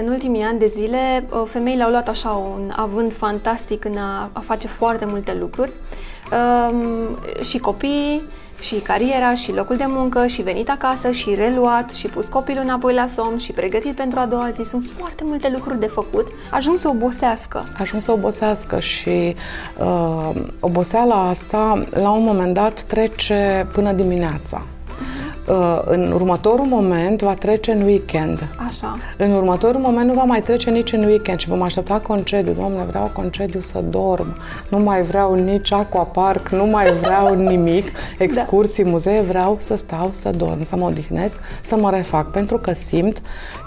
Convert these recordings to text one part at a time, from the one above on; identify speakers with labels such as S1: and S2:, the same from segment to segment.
S1: În ultimii ani de zile, uh, femeile au luat așa un avânt fantastic în a, a face foarte multe lucruri. Um, și copiii, și cariera, și locul de muncă, și venit acasă, și reluat, și pus copilul înapoi la somn, și pregătit pentru a doua zi. Sunt foarte multe lucruri de făcut. Ajung să obosească.
S2: Ajung să obosească și uh, oboseala asta, la un moment dat, trece până dimineața. Uh, în următorul moment va trece în weekend.
S1: Așa.
S2: În următorul moment nu va mai trece nici în weekend și vom aștepta concediu. Doamne, vreau concediu să dorm. Nu mai vreau nici aquapark, nu mai vreau nimic, excursii, da. muzee, vreau să stau, să dorm, să mă odihnesc, să mă refac, pentru că simt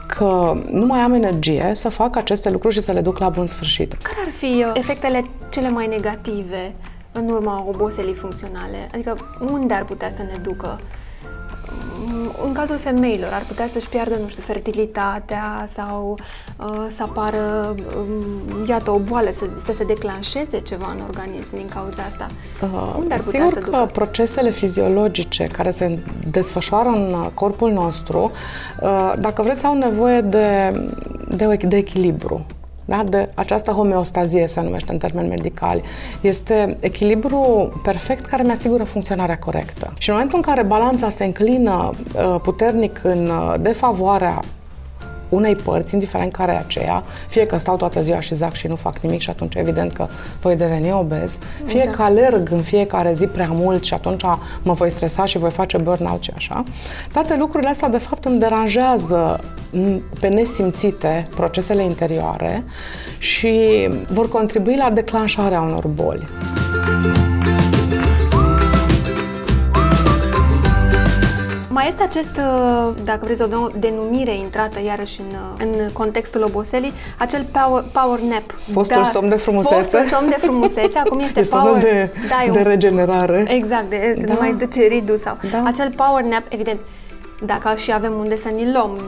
S2: că nu mai am energie să fac aceste lucruri și să le duc la bun sfârșit.
S1: Care ar fi uh, efectele cele mai negative în urma oboselii funcționale? Adică unde ar putea să ne ducă? În cazul femeilor ar putea să-și piardă, nu știu, fertilitatea sau uh, să apară, um, iată, o boală, să, să se declanșeze ceva în organism din cauza asta. Uh, Unde ar putea
S2: sigur
S1: să
S2: ducă? că procesele fiziologice care se desfășoară în corpul nostru, uh, dacă vreți, au nevoie de, de, de echilibru da? de această homeostazie se numește în termeni medicali. Este echilibru perfect care mi-asigură funcționarea corectă. Și în momentul în care balanța se înclină uh, puternic în uh, defavoarea unei părți, indiferent care e aceea, fie că stau toată ziua și zac și nu fac nimic și atunci evident că voi deveni obez, fie da. că alerg în fiecare zi prea mult și atunci mă voi stresa și voi face burnout și așa, toate lucrurile astea de fapt îmi deranjează pe nesimțite procesele interioare și vor contribui la declanșarea unor boli.
S1: Mai este acest, uh, dacă vreți, o denumire intrată iarăși în, uh, în contextul oboselii, acel power, power nap.
S2: Fostul da, somn de frumusețe.
S1: Fostul somn de frumusețe, acum este
S2: de
S1: power...
S2: de, da, de regenerare.
S1: Exact, de, da. să mai duce ridul sau... Da. Acel power nap, evident, dacă și avem unde să ni luăm,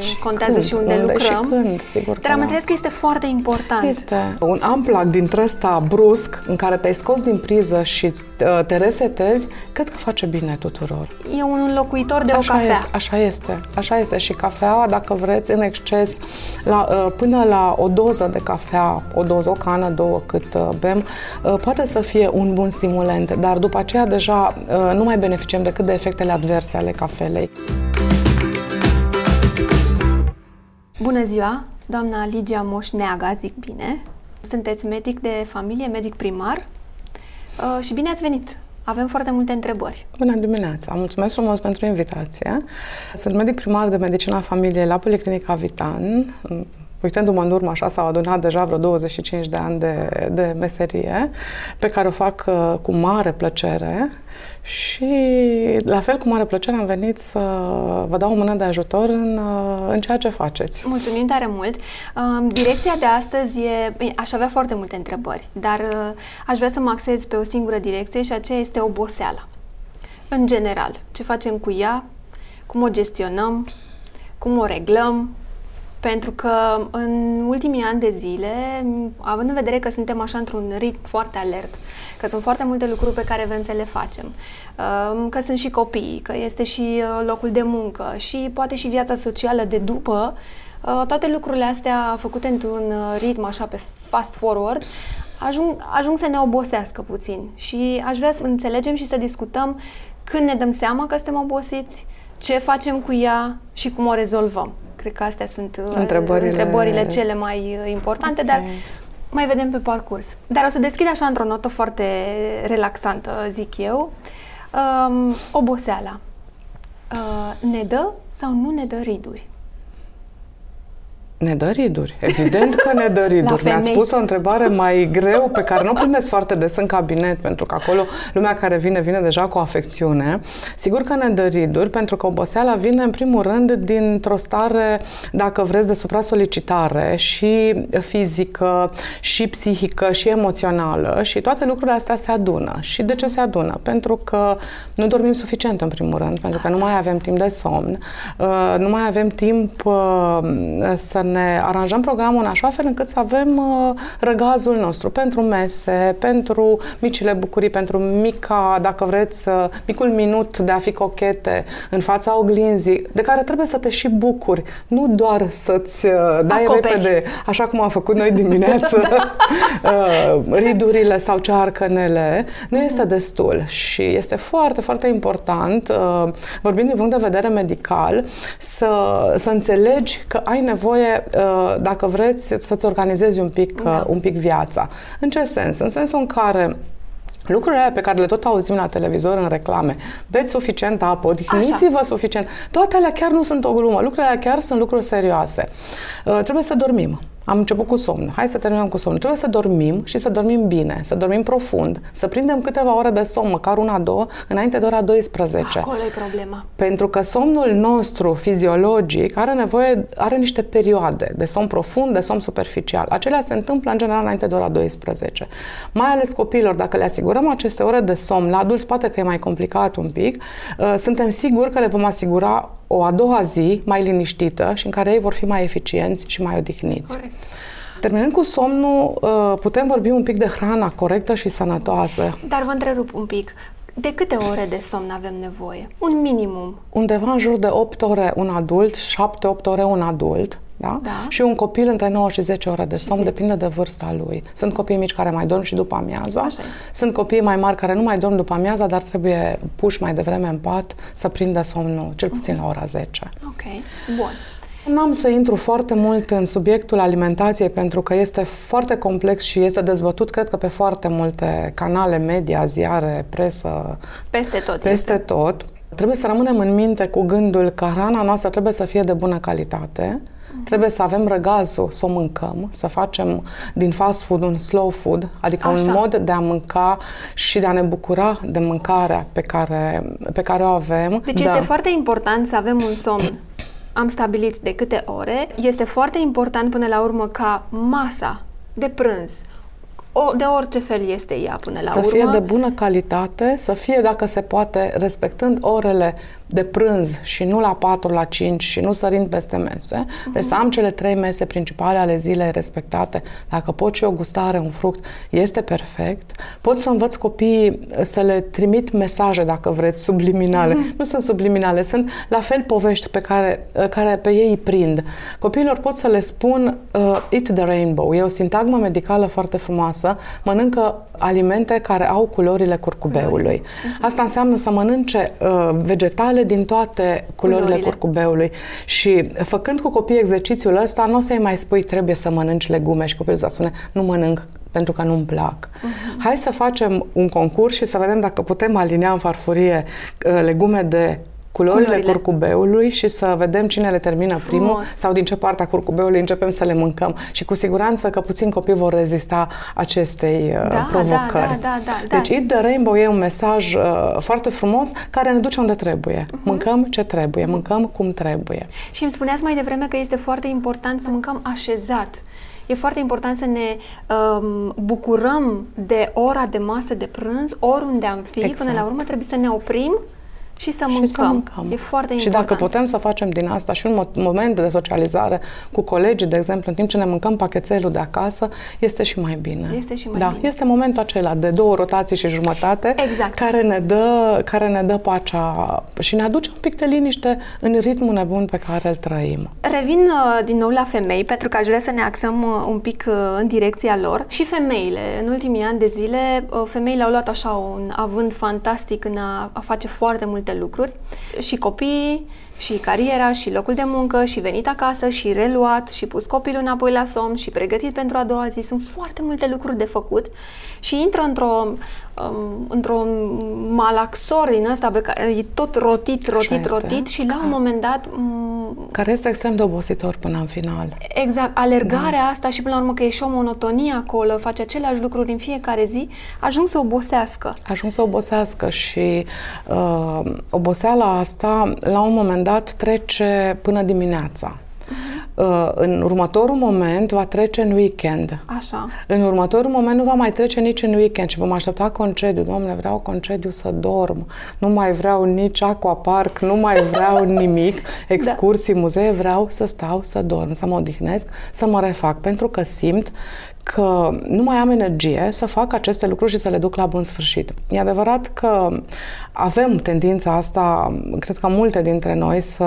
S1: și contează când, și unde, unde lucrăm.
S2: Și când, sigur
S1: Dar am da. înțeles că este foarte important.
S2: Este. Un unplug dintre ăsta brusc, în care te-ai scos din priză și uh, te resetezi, cred că face bine tuturor.
S1: E un înlocuitor de așa o cafea.
S2: Este, așa este, așa este. Și cafeaua, dacă vreți, în exces, la, uh, până la o doză de cafea, o doză, o cană, două cât uh, bem, poate să fie un bun stimulant, dar după aceea deja nu mai beneficiem decât de efectele adverse ale cafelei.
S1: Bună ziua, doamna Ligia Moșneaga, zic bine. Sunteți medic de familie, medic primar uh, și bine ați venit! Avem foarte multe întrebări.
S2: Bună dimineața! Mulțumesc frumos pentru invitație. Sunt medic primar de medicina familiei la Policlinica Vitan. Uitându-mă în urmă, așa s-au adunat deja vreo 25 de ani de, de meserie, pe care o fac uh, cu mare plăcere și la fel cu mare plăcere am venit să vă dau o mână de ajutor în, uh, în ceea ce faceți.
S1: Mulțumim tare mult! Um, direcția de astăzi e... Aș avea foarte multe întrebări, dar uh, aș vrea să mă axez pe o singură direcție și aceea este oboseala. În general, ce facem cu ea, cum o gestionăm, cum o reglăm, pentru că în ultimii ani de zile, având în vedere că suntem așa într-un ritm foarte alert, că sunt foarte multe lucruri pe care vrem să le facem, um, că sunt și copii, că este și uh, locul de muncă și poate și viața socială de după, uh, toate lucrurile astea făcute într-un uh, ritm așa pe fast forward, ajung, ajung să ne obosească puțin și aș vrea să înțelegem și să discutăm când ne dăm seama că suntem obosiți, ce facem cu ea și cum o rezolvăm. Cred că astea sunt uh, întrebările, întrebările cele mai uh, importante, okay. dar mai vedem pe parcurs. Dar o să deschid așa într-o notă foarte relaxantă, zic eu. Um, oboseala. Uh, ne dă sau nu ne dă riduri?
S2: Ne dă riduri. Evident că ne dă riduri. Mi-ați pus o întrebare mai greu pe care nu primesc foarte des în cabinet, pentru că acolo lumea care vine, vine deja cu afecțiune. Sigur că ne dă riduri, pentru că oboseala vine în primul rând dintr-o stare, dacă vreți, de supra-solicitare și fizică, și psihică, și emoțională și toate lucrurile astea se adună. Și de ce se adună? Pentru că nu dormim suficient în primul rând, pentru că nu mai avem timp de somn, uh, nu mai avem timp uh, să ne aranjăm programul în așa fel încât să avem uh, răgazul nostru pentru mese, pentru micile bucurii, pentru mica, dacă vreți, uh, micul minut de a fi cochete în fața oglinzii, de care trebuie să te și bucuri, nu doar să-ți uh, dai Acoperi. repede, așa cum am făcut noi dimineață, da. ridurile sau cearcănele, nu uh-huh. este destul și este foarte, foarte important, vorbind din punct de vedere medical, să, să înțelegi că ai nevoie, dacă vreți, să-ți organizezi un pic, da. un pic viața. În ce sens? În sensul în care Lucrurile alea pe care le tot auzim la televizor în reclame, beți suficient apă, odihniți-vă suficient, toate alea chiar nu sunt o glumă, lucrurile alea chiar sunt lucruri serioase. Uh, trebuie să dormim. Am început cu somn. Hai să terminăm cu somn. Trebuie să dormim și să dormim bine, să dormim profund, să prindem câteva ore de somn, măcar una, două, înainte de ora 12.
S1: Acolo e problema.
S2: Pentru că somnul nostru fiziologic are nevoie, are niște perioade de somn profund, de somn superficial. Acelea se întâmplă în general înainte de ora 12. Mai ales copiilor, dacă le asigurăm aceste ore de somn, la adulți poate că e mai complicat un pic, uh, suntem siguri că le vom asigura o a doua zi mai liniștită și în care ei vor fi mai eficienți și mai odihniți. Corect. Terminând cu somnul, uh, putem vorbi un pic de hrana corectă și sănătoasă.
S1: Dar vă întrerup un pic. De câte ore de somn avem nevoie? Un minimum.
S2: Undeva în jur de 8 ore un adult, 7-8 ore un adult. Da? da? Și un copil între 9 și 10 ore de somn, depinde de vârsta lui. Sunt copii mici care mai dorm și după amiaza. Sunt copii mai mari care nu mai dorm după amiaza, dar trebuie puși mai devreme în pat să prindă somnul, cel puțin la ora 10.
S1: Ok, bun.
S2: Nu am să intru foarte mult în subiectul alimentației pentru că este foarte complex și este dezbătut, cred că pe foarte multe canale media, ziare, presă.
S1: Peste tot.
S2: Peste este. tot. Trebuie să rămânem în minte cu gândul că hrana noastră trebuie să fie de bună calitate, Trebuie să avem răgazul să o mâncăm, să facem din fast food un slow food, adică Așa. un mod de a mânca și de a ne bucura de mâncarea pe care, pe care o avem.
S1: Deci da. este foarte important să avem un somn am stabilit de câte ore. Este foarte important până la urmă ca masa de prânz, o, de orice fel este ea până la
S2: să
S1: urmă.
S2: Să fie de bună calitate, să fie, dacă se poate, respectând orele de prânz și nu la 4, la 5 și nu sărind peste mese. Uh-huh. Deci să am cele trei mese principale ale zilei respectate. Dacă pot și o gustare, un fruct, este perfect. Pot să învăț copiii să le trimit mesaje, dacă vreți, subliminale. Uh-huh. Nu sunt subliminale, sunt la fel povești pe care, care pe ei îi prind. Copiilor pot să le spun uh, eat the rainbow. E o sintagmă medicală foarte frumoasă. Mănâncă alimente care au culorile curcubeului. Uh-huh. Asta înseamnă să mănânce uh, vegetale culorile din toate culorile, culorile curcubeului. Și făcând cu copiii exercițiul ăsta, nu o să-i mai spui trebuie să mănânci legume și copilul să spune nu mănânc pentru că nu-mi plac. Uh-huh. Hai să facem un concurs și să vedem dacă putem alinea în farfurie uh, legume de culorile, culorile curcubeului și să vedem cine le termină Frumos. primul sau din ce parte a curcubeului începem să le mâncăm. Și cu siguranță că puțin copii vor rezista acestei uh, da, provocări. Da,
S1: da, da, da,
S2: deci Eat the Rainbow e un mesaj uh, foarte frumos care ne duce unde trebuie. Uh-huh. Mâncăm ce trebuie, mâncăm cum trebuie.
S1: Și îmi spuneați mai devreme că este foarte important să mâncăm așezat. E foarte important să ne um, bucurăm de ora de masă de prânz, oriunde am fi. Exact. Până la urmă trebuie să ne oprim și să mâncăm. Și să mâncăm. E foarte
S2: important. Și dacă putem să facem din asta și un moment de socializare cu colegii, de exemplu, în timp ce ne mâncăm pachetelul de acasă, este și mai bine.
S1: Este și mai
S2: da,
S1: bine.
S2: Este momentul acela de două rotații și jumătate
S1: exact.
S2: care, ne dă, care ne dă pacea și ne aduce un pic de liniște în ritmul nebun pe care îl trăim.
S1: Revin uh, din nou la femei, pentru că aș vrea să ne axăm uh, un pic uh, în direcția lor. Și femeile, în ultimii ani de zile, uh, femeile au luat așa un avânt fantastic în a, a face foarte multe multe lucruri și copiii, și cariera, și locul de muncă, și venit acasă, și reluat, și pus copilul înapoi la somn, și pregătit pentru a doua zi. Sunt foarte multe lucruri de făcut și intră într-o um, într-un malaxor din ăsta pe care e tot rotit, rotit, rotit și la un moment dat...
S2: Um, care este extrem de obositor până în final.
S1: Exact. Alergarea da. asta și până la urmă că e și o monotonie acolo, face aceleași lucruri în fiecare zi, ajung să obosească.
S2: Ajung să obosească și uh, oboseala asta la un moment dat trece până dimineața. Uh, în următorul moment va trece în weekend.
S1: Așa.
S2: În următorul moment nu va mai trece nici în weekend și vom aștepta concediu. Domnule, vreau concediu să dorm. Nu mai vreau nici aquapark, nu mai vreau nimic, excursii, da. muzee, vreau să stau, să dorm, să mă odihnesc, să mă refac, pentru că simt că nu mai am energie să fac aceste lucruri și să le duc la bun sfârșit. E adevărat că avem tendința asta, cred că multe dintre noi, să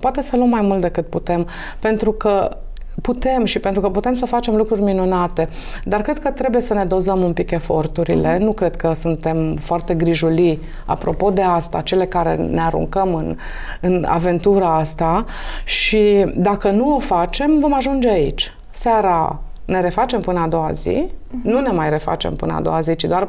S2: poate să luăm mai mult decât putem, pentru că Putem și pentru că putem să facem lucruri minunate, dar cred că trebuie să ne dozăm un pic eforturile. Nu cred că suntem foarte grijulii apropo de asta, cele care ne aruncăm în, în aventura asta și dacă nu o facem, vom ajunge aici. Seara ne refacem până a doua zi, uh-huh. nu ne mai refacem până a doua zi, ci doar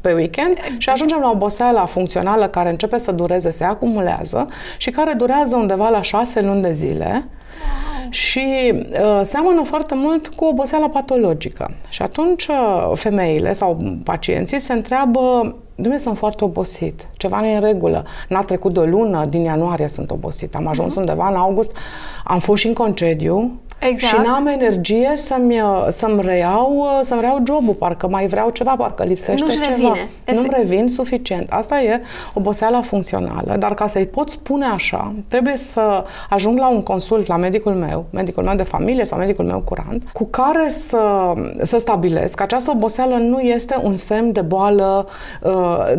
S2: pe weekend exact. și ajungem la oboseala funcțională care începe să dureze, se acumulează și care durează undeva la șase luni de zile wow. și uh, seamănă foarte mult cu oboseala patologică. Și atunci uh, femeile sau pacienții se întreabă Dumnezeu, sunt foarte obosit. Ceva nu e în regulă. N-a trecut de o lună, din ianuarie sunt obosit. Am ajuns uh-huh. undeva în august, am fost și în concediu, Exact. Și n-am energie să-mi, să-mi reiau, să-mi reiau jobul, parcă mai vreau ceva, parcă lipsește
S1: Nu-și
S2: ceva.
S1: Revine.
S2: Nu-mi revin suficient. Asta e oboseala funcțională, dar ca să-i pot spune așa, trebuie să ajung la un consult la medicul meu, medicul meu de familie sau medicul meu curant, cu care să, să stabilesc că această oboseală nu este un semn de boală,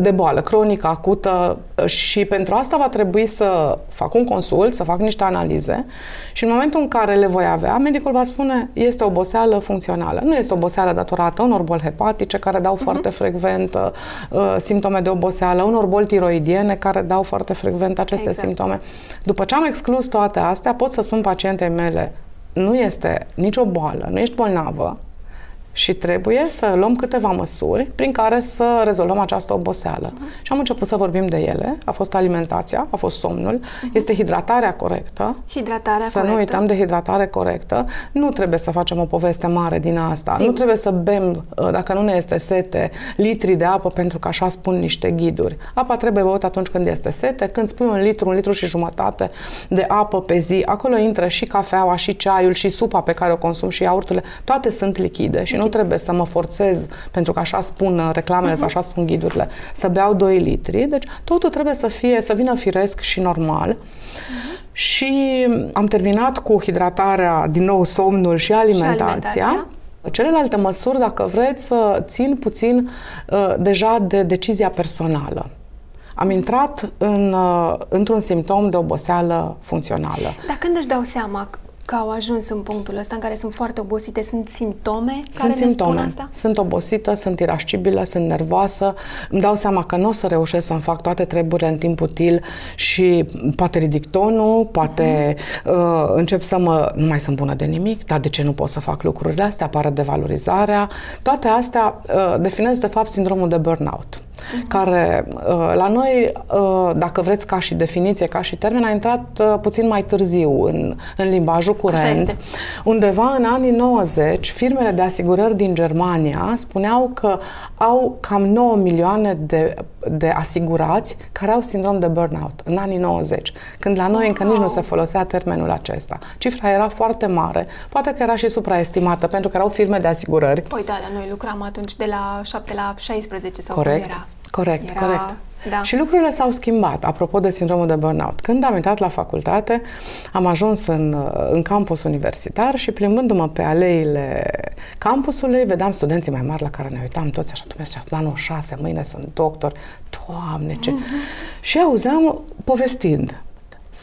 S2: de boală cronică, acută și pentru asta va trebui să fac un consult, să fac niște analize și în momentul în care le voi avea, avea, medicul va spune este oboseală funcțională. Nu este oboseală datorată unor boli hepatice care dau uh-huh. foarte frecvent uh, simptome de oboseală, unor boli tiroidiene care dau foarte frecvent aceste exact. simptome. După ce am exclus toate astea, pot să spun pacientei mele, nu este nicio boală, nu ești bolnavă, și trebuie să luăm câteva măsuri prin care să rezolvăm această oboseală. Uh-huh. Și am început să vorbim de ele. A fost alimentația, a fost somnul, uh-huh. este hidratarea corectă.
S1: Hidratarea
S2: să
S1: corectă.
S2: nu uităm de hidratare corectă. Nu trebuie să facem o poveste mare din asta. Sigur. Nu trebuie să bem, uh, dacă nu ne este sete, litri de apă pentru că așa spun niște ghiduri. Apa trebuie băută atunci când este sete. Când spui un litru, un litru și jumătate de apă pe zi, acolo intră și cafeaua, și ceaiul, și supa pe care o consum, și iaurturile. Toate sunt lichide și nu trebuie să mă forțez, pentru că așa spun uh, reclamele uh-huh. sau așa spun ghidurile, să beau 2 litri. Deci totul trebuie să fie, să vină firesc și normal. Uh-huh. Și am terminat cu hidratarea, din nou somnul și alimentația. Și alimentația. Celelalte măsuri, dacă vreți, să țin puțin uh, deja de decizia personală. Am intrat în, uh, într-un simptom de oboseală funcțională.
S1: Dar când își dau seama că au ajuns în punctul ăsta în care sunt foarte obosite? Sunt simptome
S2: sunt
S1: care
S2: simptome.
S1: ne spun asta?
S2: Sunt obosită, sunt irascibilă, sunt nervoasă, îmi dau seama că nu o să reușesc să-mi fac toate treburile în timp util și poate ridic tonul, poate uh-huh. uh, încep să mă... Nu mai sunt bună de nimic, dar de ce nu pot să fac lucrurile astea? Apare devalorizarea. Toate astea uh, definesc, de fapt, sindromul de burnout uh-huh. care uh, la noi, uh, dacă vreți ca și definiție, ca și termen, a intrat uh, puțin mai târziu în, în limbajul curent. Undeva în anii 90, firmele de asigurări din Germania spuneau că au cam 9 milioane de, de asigurați care au sindrom de burnout în anii 90, când la noi wow. încă nici nu se folosea termenul acesta. Cifra era foarte mare, poate că era și supraestimată, pentru că erau firme de asigurări.
S1: Păi da, dar noi lucram atunci de la 7 la 16 sau
S2: Corect.
S1: cum era.
S2: Corect, Era... corect. Da. Și lucrurile s-au schimbat, apropo de sindromul de burnout. Când am intrat la facultate, am ajuns în, în campus universitar și plimbându-mă pe aleile campusului, vedeam studenții mai mari la care ne uitam toți așa, Dumnezeu, la anul 6, mâine sunt doctor, Doamne, ce... Uh-huh. Și auzeam povestind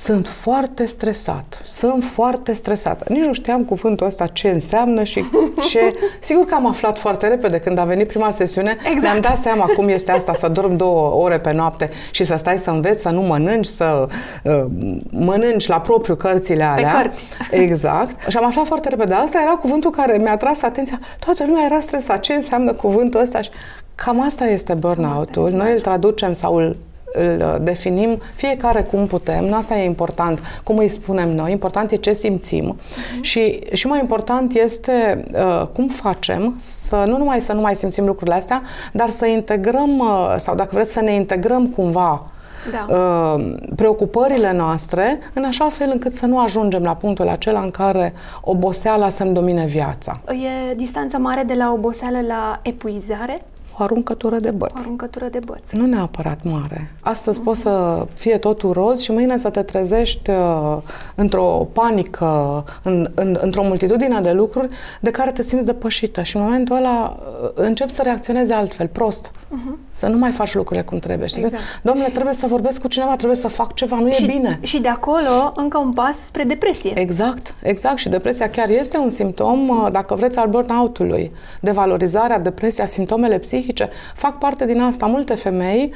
S2: sunt foarte stresat. Sunt foarte stresat. Nici nu știam cuvântul ăsta ce înseamnă și ce... Sigur că am aflat foarte repede când a venit prima sesiune. Exact. Mi-am dat seama cum este asta să dorm două ore pe noapte și să stai să înveți, să nu mănânci, să uh, mănânci la propriu cărțile alea.
S1: Pe cărți.
S2: Exact. Și am aflat foarte repede. Asta era cuvântul care mi-a tras atenția. Toată lumea era stresat. Ce înseamnă cuvântul ăsta? Și cam asta este burnout-ul. Noi îl traducem sau îl îl definim fiecare cum putem, nu asta e important, cum îi spunem noi, important e ce simțim uh-huh. și, și mai important este uh, cum facem să nu numai să nu mai simțim lucrurile astea, dar să integrăm, uh, sau dacă vreți să ne integrăm cumva da. uh, preocupările noastre, în așa fel încât să nu ajungem la punctul acela în care oboseala să-mi domine viața.
S1: E distanța mare de la oboseală la epuizare?
S2: O aruncătură de băți.
S1: O aruncătură de băți.
S2: Nu neapărat mare. Astăzi uh-huh. poți să fie totul roz și mâine să te trezești uh, într-o panică, în, în, într-o multitudine de lucruri de care te simți depășită și în momentul ăla uh, începi să reacționezi altfel, prost. Uh-huh. Să nu mai faci lucrurile cum trebuie. Și exact. zic, domnule, trebuie să vorbesc cu cineva, trebuie să fac ceva, nu
S1: și,
S2: e bine.
S1: Și de acolo încă un pas spre depresie.
S2: Exact, exact. Și depresia chiar este un simptom, uh, dacă vreți, al burnout-ului. Devalorizarea, depresia, simptomele psihice psihice fac parte din asta. Multe femei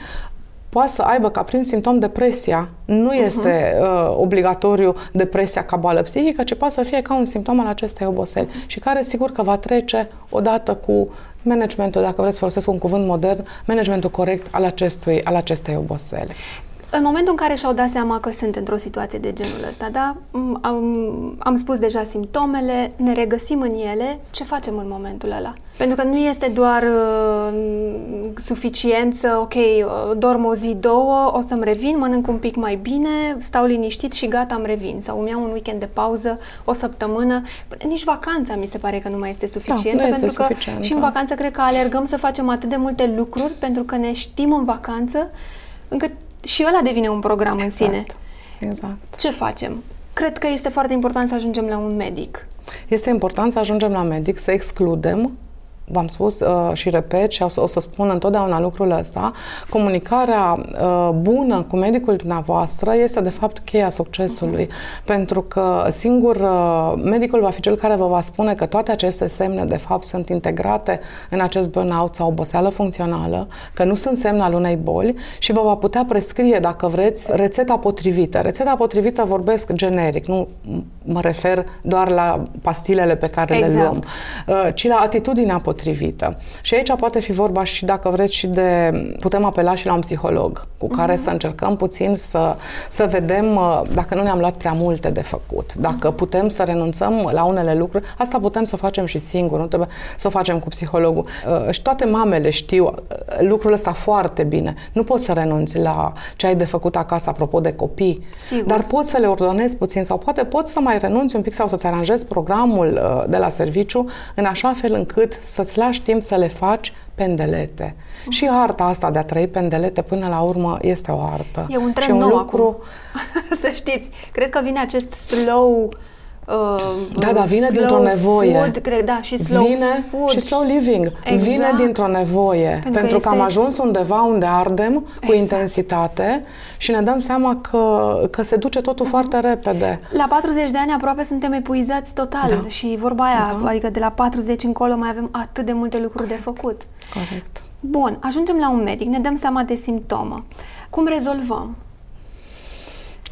S2: poate să aibă ca prim simptom depresia. Nu uh-huh. este uh, obligatoriu depresia ca boală psihică, ci poate să fie ca un simptom al acestei oboseli și care sigur că va trece odată cu managementul, dacă vreți să folosesc un cuvânt modern, managementul corect al, acestui, al acestei obosele.
S1: În momentul în care și-au dat seama că sunt într-o situație de genul ăsta, da? Am, am spus deja simptomele, ne regăsim în ele, ce facem în momentul ăla? Pentru că nu este doar uh, suficient să, ok, uh, dorm o zi, două, o să-mi revin, mănânc un pic mai bine, stau liniștit și gata, îmi revin. Sau îmi iau un weekend de pauză, o săptămână. Nici vacanța mi se pare că nu mai este suficientă, da,
S2: pentru
S1: că
S2: suficient,
S1: și în vacanță cred că alergăm să facem atât de multe lucruri, pentru că ne știm în vacanță, încât și ăla devine un program exact. în sine.
S2: Exact.
S1: Ce facem? Cred că este foarte important să ajungem la un medic.
S2: Este important să ajungem la medic, să excludem v-am spus uh, și repet și o să, o să spun întotdeauna lucrul ăsta, comunicarea uh, bună cu medicul dumneavoastră este de fapt cheia succesului, uh-huh. pentru că singur uh, medicul va fi cel care vă va spune că toate aceste semne de fapt sunt integrate în acest burnout sau oboseală funcțională, că nu sunt semne al unei boli și vă va putea prescrie, dacă vreți, rețeta potrivită. Rețeta potrivită vorbesc generic, nu mă refer doar la pastilele pe care exact. le luăm, uh, ci la atitudinea potrivită potrivită. Și aici poate fi vorba și, dacă vreți, și de... putem apela și la un psiholog cu care uh-huh. să încercăm puțin să, să vedem uh, dacă nu ne-am luat prea multe de făcut, dacă uh-huh. putem să renunțăm la unele lucruri. Asta putem să o facem și singur, nu trebuie să o facem cu psihologul. Uh, și toate mamele știu uh, lucrul ăsta foarte bine. Nu poți să renunți la ce ai de făcut acasă, apropo de copii,
S1: Sigur.
S2: dar poți să le ordonezi puțin sau poate poți să mai renunți un pic sau să-ți aranjezi programul de la serviciu în așa fel încât să să-ți lași timp să le faci pendelete. Uh-huh. Și arta asta de a trăi pendelete până la urmă este o artă.
S1: E un trend
S2: și
S1: un
S2: nou lucru... acum.
S1: să știți, cred că vine acest slow
S2: Uh, da, da, vine dintr-o nevoie.
S1: Food, cred, da, și slow
S2: vine
S1: food.
S2: și slow living. Exact. Vine dintr-o nevoie. Pentru, pentru că, că am ajuns undeva unde ardem exact. cu intensitate și ne dăm seama că, că se duce totul uh-huh. foarte repede.
S1: La 40 de ani aproape suntem epuizați total da. și vorba aia, uh-huh. adică de la 40 încolo mai avem atât de multe lucruri Corect. de făcut.
S2: Corect.
S1: Bun, ajungem la un medic, ne dăm seama de simptomă. Cum rezolvăm?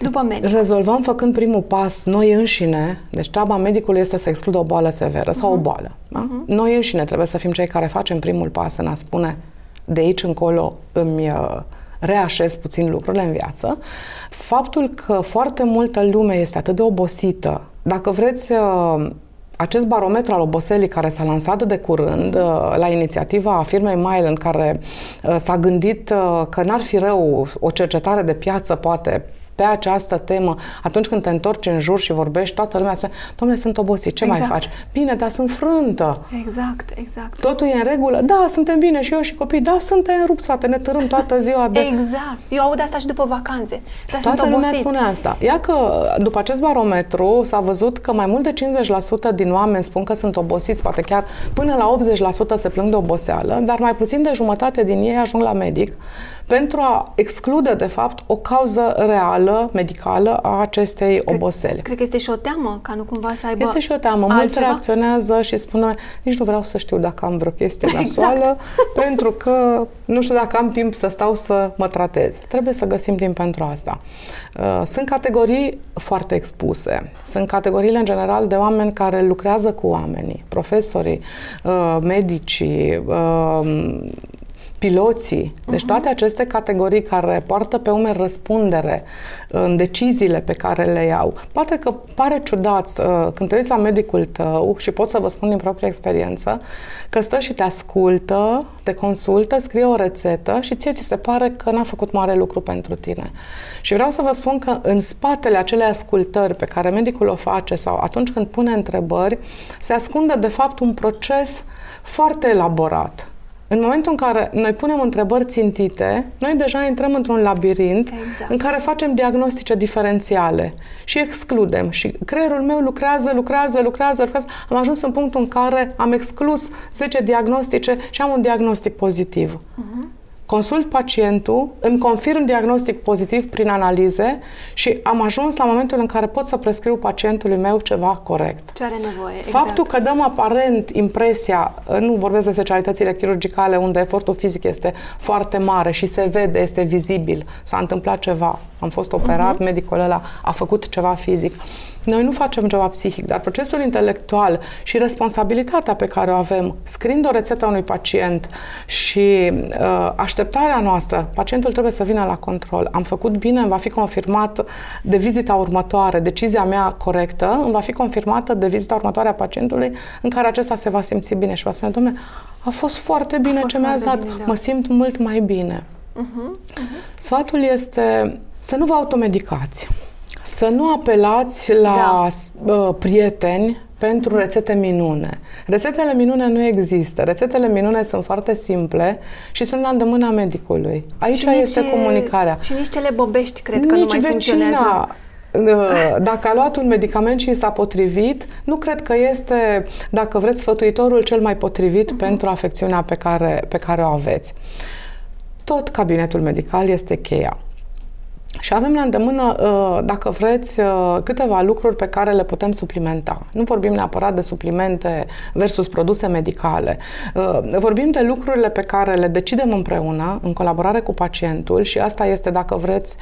S1: După medic.
S2: Rezolvăm făcând primul pas noi înșine. Deci treaba medicului este să excludă o boală severă sau uh-huh. o mhm. boală. Da? Uh-huh. Noi înșine trebuie să fim cei care facem primul pas în a spune de aici încolo îmi uh, reașez puțin lucrurile în viață. Faptul că foarte multă lume este atât de obosită, dacă vreți uh, acest barometru al oboselii care s-a lansat de curând uh, la inițiativa firmei Mile în care s-a gândit că n-ar fi rău o cercetare de piață poate pe această temă, atunci când te întorci în jur și vorbești, toată lumea se, domnule, sunt obosit, ce exact. mai faci? Bine, dar sunt frântă.
S1: Exact, exact.
S2: Totul e în regulă? Da, suntem bine și eu și copii. Da, suntem rupt, frate, ne târâm toată ziua de...
S1: Exact. Eu aud asta și după vacanțe. Dar
S2: toată
S1: sunt
S2: lumea spune asta. Ia că după acest barometru s-a văzut că mai mult de 50% din oameni spun că sunt obosiți, poate chiar până la 80% se plâng de oboseală, dar mai puțin de jumătate din ei ajung la medic pentru a exclude, de fapt, o cauză reală, medicală, a acestei cred, obosele.
S1: Cred că este și o teamă, ca nu cumva să aibă
S2: Este și o teamă. Altceva? Mulți reacționează și spun, nici nu vreau să știu dacă am vreo chestie nasoală, exact. pentru că nu știu dacă am timp să stau să mă tratez. Trebuie să găsim timp pentru asta. Uh, sunt categorii foarte expuse. Sunt categoriile, în general, de oameni care lucrează cu oamenii, profesorii, uh, medicii, uh, piloții, deci toate aceste categorii care poartă pe umeri răspundere în deciziile pe care le iau. Poate că pare ciudat uh, când te uiți la medicul tău și pot să vă spun din proprie experiență că stă și te ascultă, te consultă, scrie o rețetă și ție ți se pare că n-a făcut mare lucru pentru tine. Și vreau să vă spun că în spatele acelei ascultări pe care medicul o face sau atunci când pune întrebări, se ascunde de fapt un proces foarte elaborat în momentul în care noi punem întrebări țintite, noi deja intrăm într-un labirint exact. în care facem diagnostice diferențiale și excludem. Și creierul meu lucrează, lucrează, lucrează, lucrează. Am ajuns în punctul în care am exclus 10 diagnostice și am un diagnostic pozitiv. Uh-huh consult pacientul, îmi confirm diagnostic pozitiv prin analize și am ajuns la momentul în care pot să prescriu pacientului meu ceva corect.
S1: Ce are nevoie, exact.
S2: Faptul că dăm aparent impresia, nu vorbesc de specialitățile chirurgicale unde efortul fizic este foarte mare și se vede, este vizibil, s-a întâmplat ceva, am fost operat, uh-huh. medicul ăla a făcut ceva fizic. Noi nu facem ceva psihic, dar procesul intelectual și responsabilitatea pe care o avem, scriind o rețetă unui pacient și uh, așteptarea noastră, pacientul trebuie să vină la control. Am făcut bine, îmi va fi confirmat de vizita următoare, decizia mea corectă, îmi va fi confirmată de vizita următoare a pacientului în care acesta se va simți bine și va spune, domnule, a fost foarte bine ce mi-a dat, bine, da. mă simt mult mai bine. Uh-huh, uh-huh. Sfatul este să nu vă automedicați. Să nu apelați la da. uh, prieteni pentru rețete minune. Rețetele minune nu există. Rețetele minune sunt foarte simple și sunt la îndemâna medicului. Aici și este nici, comunicarea.
S1: Și nici cele bobești cred că nici nu mai vecina, funcționează.
S2: Uh, dacă a luat un medicament și s-a potrivit, nu cred că este, dacă vreți, sfătuitorul cel mai potrivit uh-huh. pentru afecțiunea pe care, pe care o aveți. Tot cabinetul medical este cheia. Și avem la îndemână, uh, dacă vreți, uh, câteva lucruri pe care le putem suplimenta. Nu vorbim neapărat de suplimente versus produse medicale. Uh, vorbim de lucrurile pe care le decidem împreună, în colaborare cu pacientul și asta este, dacă vreți,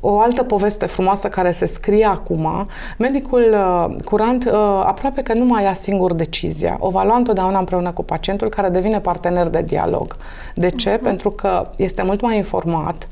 S2: o altă poveste frumoasă care se scrie acum. Medicul curant aproape că nu mai ia singur decizia. O va lua întotdeauna împreună cu pacientul care devine partener de dialog. De ce? Uh-huh. Pentru că este mult mai informat,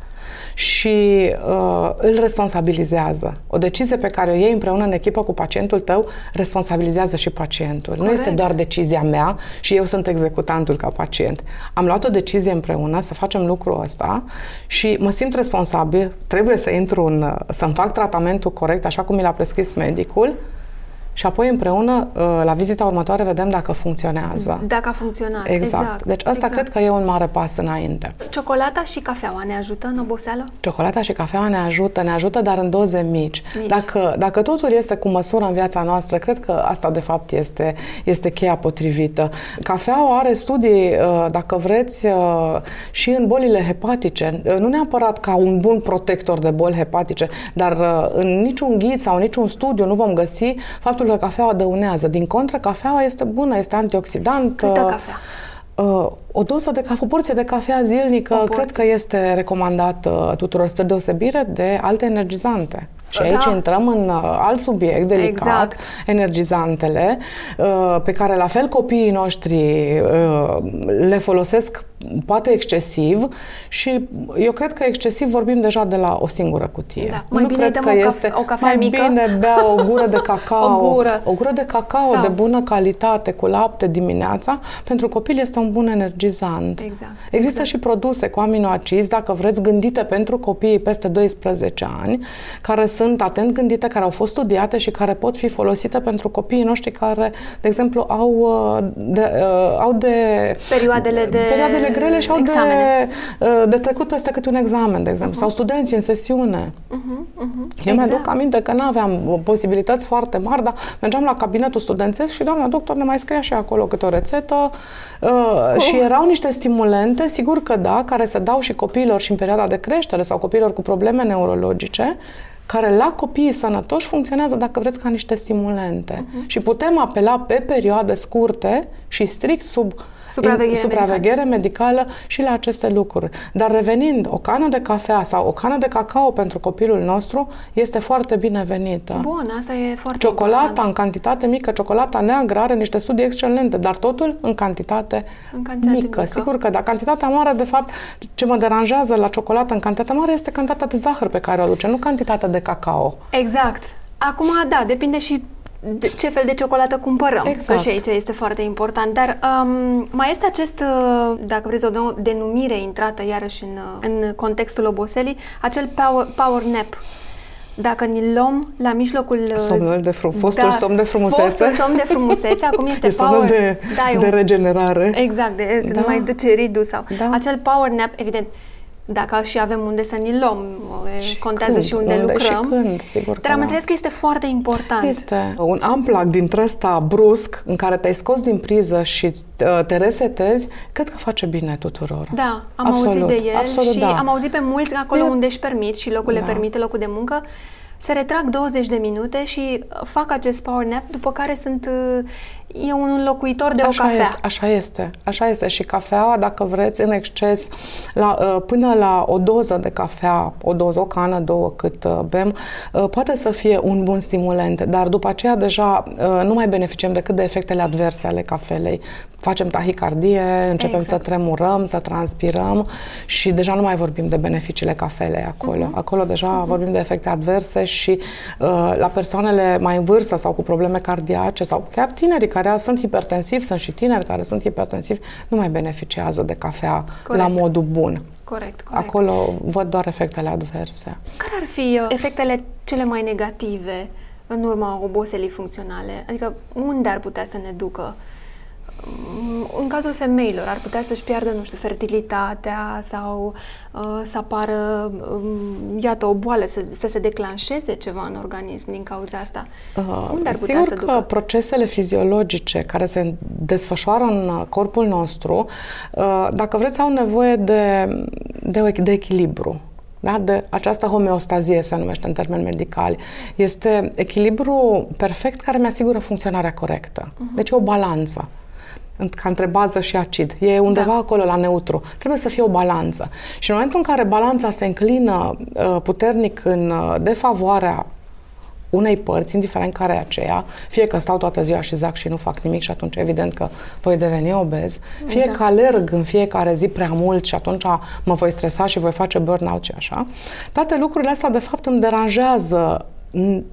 S2: și uh, îl responsabilizează. O decizie pe care o iei împreună în echipă cu pacientul tău responsabilizează și pacientul. Corect. Nu este doar decizia mea și eu sunt executantul ca pacient. Am luat o decizie împreună să facem lucrul ăsta și mă simt responsabil, trebuie să intru în, să-mi fac tratamentul corect așa cum mi l-a prescris medicul și apoi împreună, uh, la vizita următoare, vedem dacă funcționează.
S1: Dacă a funcționat.
S2: Exact. exact. Deci asta exact. cred că e un mare pas înainte.
S1: Ciocolata și cafeaua ne ajută în oboseală?
S2: Ciocolata și cafeaua ne ajută, ne ajută, dar în doze mici. mici. Dacă, dacă totul este cu măsură în viața noastră, cred că asta de fapt este, este cheia potrivită. Cafeaua are studii, uh, dacă vreți, uh, și în bolile hepatice. Nu neapărat ca un bun protector de boli hepatice, dar în niciun ghid sau niciun studiu nu vom găsi faptul că cafeaua dăunează. Din contră, cafeaua este bună, este antioxidant.
S1: Câtă cafea?
S2: Uh, o doză de cafea, o porție de cafea zilnică, cred că este recomandată tuturor, spre deosebire de alte energizante. Și da. aici intrăm în uh, alt subiect delicat, exact. energizantele, uh, pe care la fel copiii noștri uh, le folosesc poate excesiv și eu cred că excesiv vorbim deja de la o singură cutie.
S1: Da. Mai nu bine cred că o este o cafea
S2: mai
S1: mică.
S2: bine bea o gură de cacao, o gură, o gură de cacao Sau. de bună calitate cu lapte dimineața, pentru copil este un bun energizant.
S1: Exact.
S2: Există
S1: exact.
S2: și produse cu aminoacizi, dacă vreți, gândite pentru copiii peste 12 ani, care sunt atent gândite, care au fost studiate și care pot fi folosite pentru copiii noștri care, de exemplu, au uh, de, uh, au de
S1: perioadele de
S2: perioadele grele și au de, uh, de trecut peste câte un examen, de exemplu, uh-huh. sau studenți în sesiune. Uh-huh. Uh-huh. Eu exact. mi-aduc aminte că nu aveam posibilități foarte mari, dar mergeam la cabinetul studențesc și doamna doctor ne mai scria și acolo câte o rețetă uh, uh. și erau niște stimulente, sigur că da, care se dau și copiilor și în perioada de creștere sau copiilor cu probleme neurologice, care la copiii sănătoși funcționează, dacă vreți, ca niște stimulente. Uh-huh. Și putem apela pe perioade scurte și strict sub
S1: Supraveghere,
S2: supraveghere medicală și la aceste lucruri. Dar revenind, o cană de cafea sau o cană de cacao pentru copilul nostru este foarte binevenită.
S1: Bun, asta e foarte
S2: Ciocolata
S1: important.
S2: în cantitate mică, ciocolata neagră are niște studii excelente, dar totul în cantitate,
S1: În cantitate
S2: mică.
S1: mică.
S2: Sigur că da, cantitatea mare, de fapt, ce mă deranjează la ciocolată în cantitate mare este cantitatea de zahăr pe care o aduce, nu cantitatea de cacao.
S1: Exact. Acum, da, depinde și de ce fel de ciocolată cumpărăm,
S2: Exact.
S1: că și aici este foarte important. Dar um, mai este acest, uh, dacă vreți o dau- denumire intrată iarăși în, uh, în contextul oboselii, acel power, power nap. Dacă ni luăm la mijlocul... uh,
S2: Somnul de frum- fostul somn de frumusețe.
S1: Fostul somn de frumusețe, acum este
S2: E
S1: power...
S2: somnul de,
S1: da, e
S2: de
S1: un-
S2: regenerare.
S1: Exact, de,
S2: Da.
S1: da. mai duce ridul sau...
S2: Da.
S1: Acel power nap, evident, dacă și avem unde să ni luăm, e, contează
S2: când,
S1: și unde,
S2: unde
S1: lucrăm.
S2: și când, sigur că
S1: Dar am
S2: da.
S1: înțeles că este foarte important.
S2: Este un amplac dintre ăsta brusc în care te-ai scos din priză și uh, te resetezi, cred că face bine tuturor.
S1: Da, am
S2: absolut,
S1: auzit de el
S2: absolut,
S1: și
S2: da.
S1: am auzit pe mulți acolo
S2: E-
S1: unde își permit și locul
S2: Da.
S1: le permite, locul de muncă, se retrag 20 de minute și uh, fac acest power nap, după care sunt uh, e un înlocuitor de
S2: așa
S1: o cafea.
S2: Este, așa este, așa este. Și cafeaua, dacă vreți, în exces, la, uh, până la o doză de cafea, o doză, o cană, două cât uh, bem, uh, poate să fie un bun stimulant, dar după aceea deja uh, nu mai beneficiem decât de efectele adverse ale cafelei. Facem tahicardie, începem
S1: Exact.
S2: să tremurăm, să transpirăm și deja nu mai vorbim de beneficiile cafelei acolo.
S1: Mhm.
S2: Acolo deja vorbim de efecte adverse și uh, la persoanele mai în vârstă sau cu probleme cardiace sau chiar tinerii care sunt hipertensivi, sunt și tineri care sunt hipertensivi, nu mai beneficiază de cafea
S1: Corect.
S2: la modul bun.
S1: Corect, corect.
S2: Acolo văd doar efectele adverse.
S1: Care ar fi uh, efectele cele mai negative în urma oboselii funcționale? Adică unde ar putea să ne ducă? Mm, În cazul femeilor, ar putea să-și piardă, nu știu, fertilitatea sau uh, să apară, um, iată, o boală, să, să se declanșeze ceva în organism din cauza asta.
S2: Uh,
S1: unde ar putea
S2: Sigur
S1: să
S2: că
S1: ducă?
S2: procesele fiziologice care se desfășoară în uh, corpul nostru, uh, dacă vreți, au nevoie de, de, de echilibru. Da? De această homeostazie se numește în termeni medicali. Este echilibru perfect care mi asigură funcționarea corectă.
S1: Mhm.
S2: Deci e o balanță în- ca între bază și acid. E undeva
S1: Da.
S2: acolo la neutru. Trebuie să fie o balanță. Și în momentul în care balanța se înclină uh, puternic în uh, defavoarea unei părți, indiferent care e aceea, fie că stau toată ziua și zac și nu fac nimic și atunci evident că voi deveni obez, fie
S1: Exact.
S2: că alerg în fiecare zi prea mult și atunci mă voi stresa și voi face burnout și așa, toate lucrurile astea de fapt îmi deranjează n-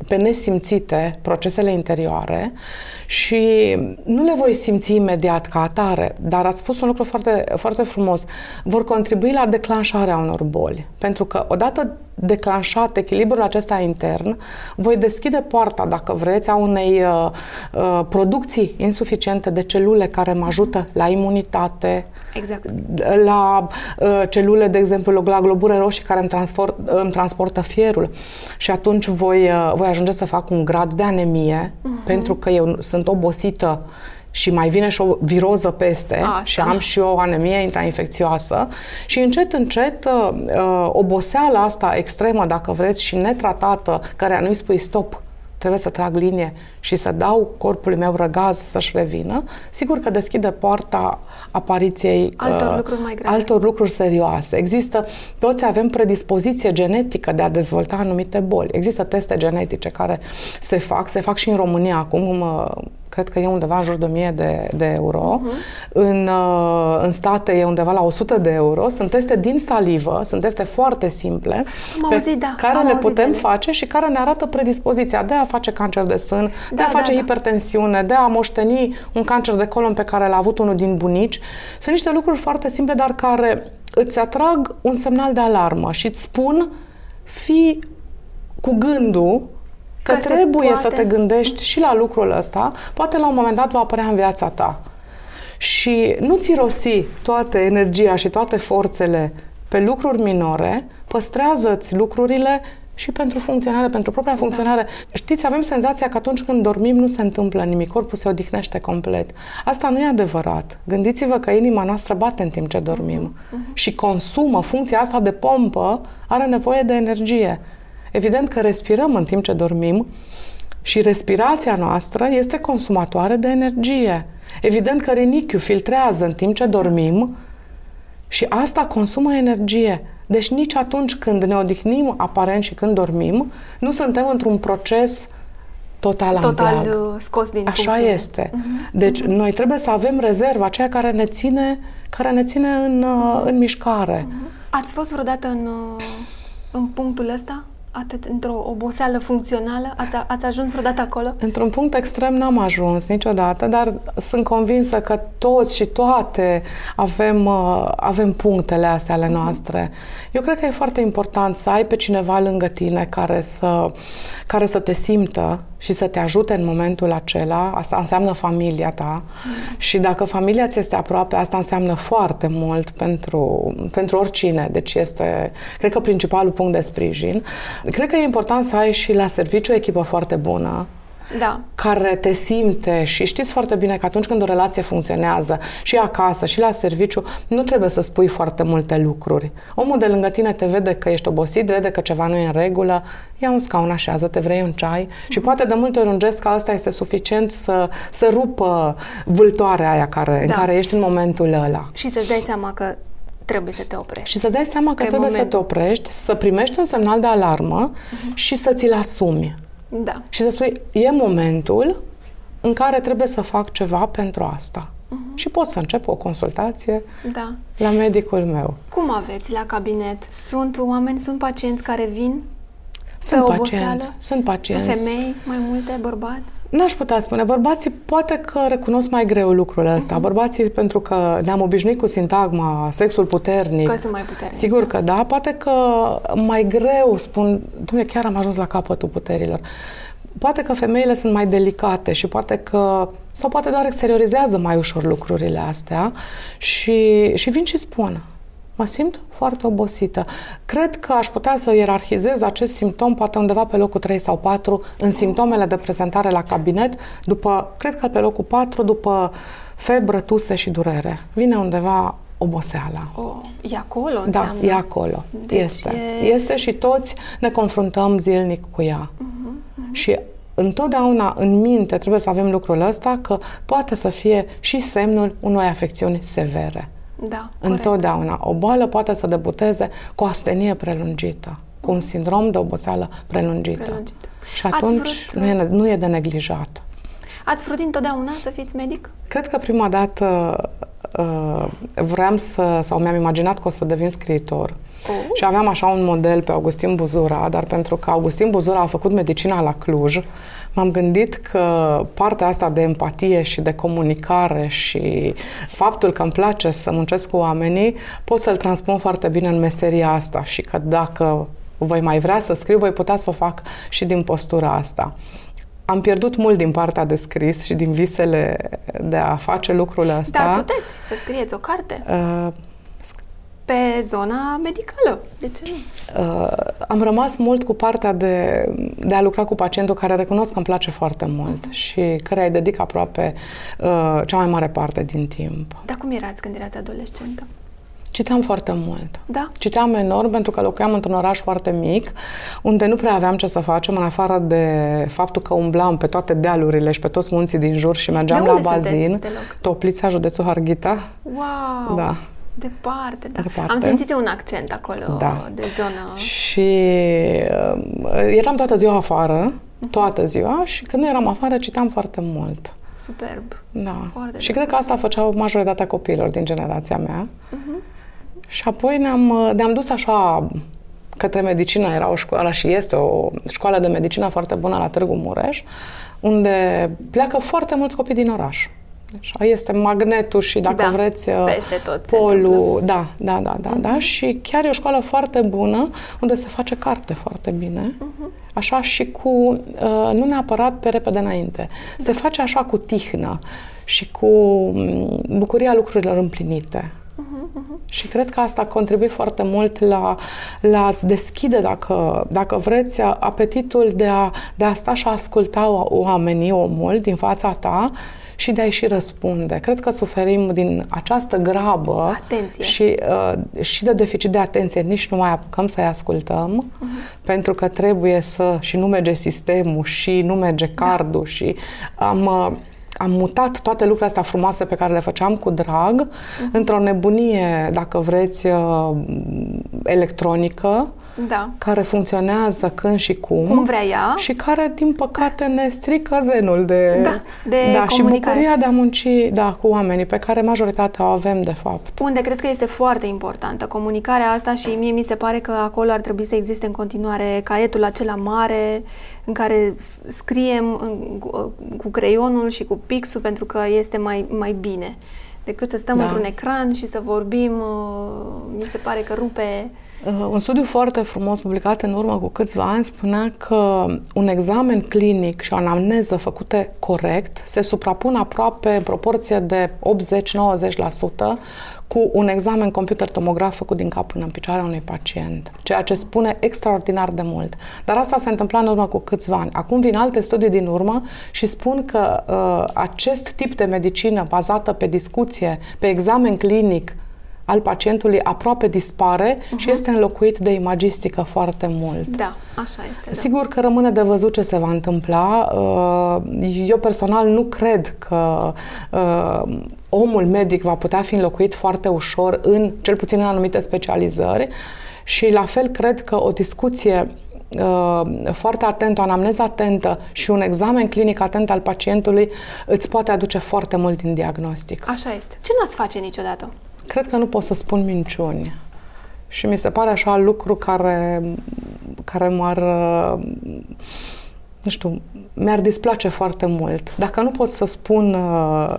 S2: pe nesimțite procesele interioare și nu le voi simți imediat ca atare, dar ați spus un lucru foarte, foarte frumos. Vor contribui la declanșarea unor boli. Pentru că odată declanșat echilibrul acesta intern, voi deschide poarta, dacă vreți, a unei uh, uh, producții insuficiente de celule care mă ajută la imunitate,
S1: Exact.
S2: la uh, celule, de exemplu, la globule roșii care îmi, transport, îmi transportă fierul și atunci voi, uh, voi ajunge să fac un grad de anemie
S1: Mhm.
S2: pentru că eu sunt obosită și mai vine și o viroză peste
S1: Asta.
S2: și am și o anemie intrainfecțioasă și încet, încet uh, uh, oboseala asta extremă, dacă vreți, și netratată, care nu-i spui stop, trebuie să trag linie și să dau corpului meu răgaz să-și revină, sigur că deschide poarta apariției
S1: Altor lucruri mai grave.
S2: altor lucruri serioase. Există, toți avem predispoziție genetică de a dezvolta anumite boli. Există teste genetice care se fac, se fac și în România acum, mă, cred că e undeva în jur de 1000 de, de euro. Uh-huh. În, uh, în state e undeva la 100 de euro. Sunt teste din salivă, sunt teste foarte simple
S1: Am
S2: pe
S1: auzit, da,
S2: care
S1: am
S2: le
S1: auzit
S2: putem
S1: de ele.
S2: face și care ne arată predispoziția de a face cancer de sân, de
S1: Da,
S2: a face
S1: da, da.
S2: hipertensiune, de a moșteni un cancer de colon pe care l-a avut unul din bunici. Sunt niște lucruri foarte simple, dar care îți atrag un semnal de alarmă și îți spun fi cu gândul că,
S1: Că se
S2: trebuie să
S1: poate.
S2: te gândești și la lucrul ăsta, poate la un moment dat va apărea în viața ta. Și nu-ți irosi toată energia și toate forțele pe lucruri minore, păstrează-ți lucrurile și pentru funcționare, pentru propria funcționare. Știți, avem senzația că atunci când dormim nu se întâmplă nimic, corpul se odihnește complet. Asta nu e adevărat. Gândiți-vă că inima noastră bate în timp ce dormim și consumă, funcția asta de pompă are nevoie de energie. Evident că respirăm în timp ce dormim, Și respirația noastră este consumatoare de energie. Evident că renichiul filtrează în timp ce dormim și asta consumă energie. Deci nici atunci când ne odihnim aparent și când dormim, nu suntem într-un proces total
S1: Total
S2: amplag.
S1: uh, scos din
S2: Așa
S1: funcție.
S2: este. Deci noi trebuie să avem rezerva aceea care ne ține, care ne ține în, uh, în mișcare.
S1: Ați fost vreodată în, uh, în punctul ăsta? Atât într-o oboseală funcțională? Ați, ați ajuns vreodată acolo?
S2: Într-un punct extrem n-am ajuns niciodată, dar sunt convinsă că toți și toate avem, uh, avem punctele astea ale noastre. Eu cred că e foarte important să ai pe cineva lângă tine care să, care să te simtă și să te ajute în momentul acela. Asta înseamnă familia ta. Și dacă familia ți este aproape, asta înseamnă foarte mult pentru, pentru oricine. Deci este, cred că, principalul punct de sprijin. Cred că e important să ai și la serviciu o echipă foarte bună,
S1: Da.
S2: care te simte și știți foarte bine că atunci când o relație funcționează și acasă și la serviciu, nu trebuie să spui foarte multe lucruri. Omul de lângă tine te vede că ești obosit, vede că ceva nu e în regulă, ia un scaun, așează, te vrei un ceai și poate de multe ori un gest ca asta este suficient să, să rupă vâltoarea aia care, în
S1: Da.
S2: care ești în momentul ăla.
S1: Și să-ți dai seama că trebuie să te oprești.
S2: Și să-ți dai seama că
S1: e
S2: trebuie să
S1: momentul.
S2: te oprești, să primești un semnal de alarmă și să ți-l asumi.
S1: Da.
S2: Și să spui, e momentul în care trebuie să fac ceva pentru asta. Și pot să încep o consultație
S1: Da.
S2: la medicul meu.
S1: Cum aveți la cabinet? Sunt oameni, sunt pacienți care vin
S2: Sunt
S1: pe
S2: pacienți,
S1: oboseală?
S2: sunt pacienți.
S1: Sunt femei, mai multe, bărbați?
S2: N-aș putea spune. Bărbații poate că recunosc mai greu lucrul ăsta. Bărbații, pentru că ne-am obișnuit cu sintagma sexul puternic.
S1: Că sunt mai puternici,
S2: Sigur că da. Poate că mai greu spun, domnule, chiar am ajuns la capătul puterilor. Poate că femeile sunt mai delicate și poate că, sau poate doar exteriorizează mai ușor lucrurile astea și, și vin și spun, mă simt foarte obosită. Cred că aș putea să ierarhizez acest simptom poate undeva pe locul 3 sau 4 în simptomele de prezentare la cabinet, după, cred că pe locul 4, după febră, tuse și durere. Vine undeva oboseala.
S1: O, e acolo,
S2: Da,
S1: înseamnă?
S2: e acolo.
S1: Deci
S2: este.
S1: e-
S2: Este și toți ne confruntăm zilnic cu ea.
S1: Mhm,
S2: Și întotdeauna în minte trebuie să avem lucrul ăsta că poate să fie și semnul unei afecțiuni severe.
S1: Da, corect.
S2: Întotdeauna. O boală poate să debuteze cu o astenie prelungită, cu un sindrom de oboseală prelungită.
S1: Prelungită.
S2: Și
S1: Ați
S2: atunci
S1: vrut-
S2: nu e, nu e de neglijat.
S1: Ați vrut întotdeauna să fiți medic?
S2: Cred că prima dată uh, vreau să, sau mi-am imaginat că o să devin scriitor.
S1: Oh.
S2: Și aveam așa un model pe Augustin Buzura, dar pentru că Augustin Buzura a făcut medicina la Cluj, m-am gândit că partea asta de empatie și de comunicare și faptul că îmi place să muncesc cu oamenii, pot să-l transpun foarte bine în meseria asta și că dacă voi mai vrea să scriu, voi putea să o fac și din postura asta. Am pierdut mult din partea de scris și din visele de a face lucrul ăsta.
S1: Dar puteți să scrieți o carte
S2: Uh,
S1: pe zona medicală. De ce nu?
S2: Uh, am rămas mult cu partea de, de a lucra cu pacientul care recunosc că îmi place foarte mult și care îi dedic aproape uh, cea mai mare parte din timp.
S1: Dar cum erați când erați adolescentă?
S2: Citeam foarte mult.
S1: Da?
S2: Citeam enorm pentru că locuiam într-un oraș foarte mic, unde nu prea aveam ce să facem, în afară de faptul că umblam pe toate dealurile și pe toți munții din jur și mergeam
S1: De
S2: la
S1: unde sunteți,
S2: bazin.
S1: deloc?
S2: Toplița, județul Harghita.
S1: Wow!
S2: Da.
S1: Departe, da.
S2: Departe.
S1: Am simțit un accent acolo
S2: Da.
S1: de zonă.
S2: Și uh, eram toată ziua afară, toată ziua, și când nu eram afară, citeam foarte mult.
S1: Superb.
S2: Da.
S1: Foarte
S2: și cred că asta făceau majoritatea copiilor din generația mea. Și apoi ne-am, ne-am dus așa către medicină. Era o școală și este o școală de medicină foarte bună la Târgu Mureș, unde pleacă foarte mulți copii din oraș. Deci este magnetul și, dacă
S1: Da,
S2: vreți,
S1: peste tot se
S2: polul. Da, da, da, da, da. Și chiar e o școală foarte bună, unde se face carte foarte bine. Așa și cu, uh, nu neapărat pe repede înainte. Se face așa cu tihnă și cu mm, bucuria lucrurilor împlinite. Și cred că asta contribuie foarte mult la, la a-ți deschide, dacă, dacă vreți, apetitul de a, de a sta și a asculta o- oamenii, omul din fața ta și de a-i și răspunde. Cred că suferim din această grabă
S1: Atenție.
S2: și, uh, și de deficit de atenție. Nici nu mai apucăm să-i ascultăm, uh-huh. pentru că trebuie să și nu merge sistemul și nu merge cardul da. și am... Uh, am mutat toate lucrurile astea frumoase pe care le făceam cu drag uh-huh. într-o nebunie, dacă vreți, uh, electronică,
S1: da.
S2: care funcționează când și cum.
S1: Cum vrea ea.
S2: Și care, din păcate, ne strică zenul de,
S1: da, de
S2: da, și bucuria de a munci da, cu oamenii, pe care majoritatea o avem, de fapt.
S1: Unde cred că este foarte importantă comunicarea asta și mie mi se pare că acolo ar trebui să existe în continuare caietul acela mare în care scriem cu creionul și cu pixul pentru că este mai, mai bine decât să stăm da. într-un ecran și să vorbim, uh, mi se pare că rupe
S2: Uh, un studiu foarte frumos publicat în urmă cu câțiva ani spunea că un examen clinic și o anamneză făcute corect se suprapun aproape în proporție de 80-90% cu un examen computer tomograf făcut din cap până în picioare unui pacient, ceea ce spune extraordinar de mult. Dar asta se întâmpla în urmă cu câțiva ani. Acum vin alte studii din urmă și spun că uh, acest tip de medicină bazată pe discuție, pe examen clinic, al pacientului aproape dispare uh-huh. și este înlocuit de imagistică foarte mult.
S1: Da, așa este. Da.
S2: Sigur că rămâne de văzut ce se va întâmpla. Uh, eu personal nu cred că uh, omul medic va putea fi înlocuit foarte ușor în, cel puțin în anumite specializări și la fel cred că o discuție uh, foarte atentă, o anamneză atentă și un examen clinic atent al pacientului îți poate aduce foarte mult din diagnostic.
S1: Așa este. Ce nu ați face niciodată?
S2: Cred că nu pot să spun minciuni. Și mi se pare așa lucru care, care m-ar, nu știu, mi-ar displace foarte mult. Dacă nu pot să spun uh,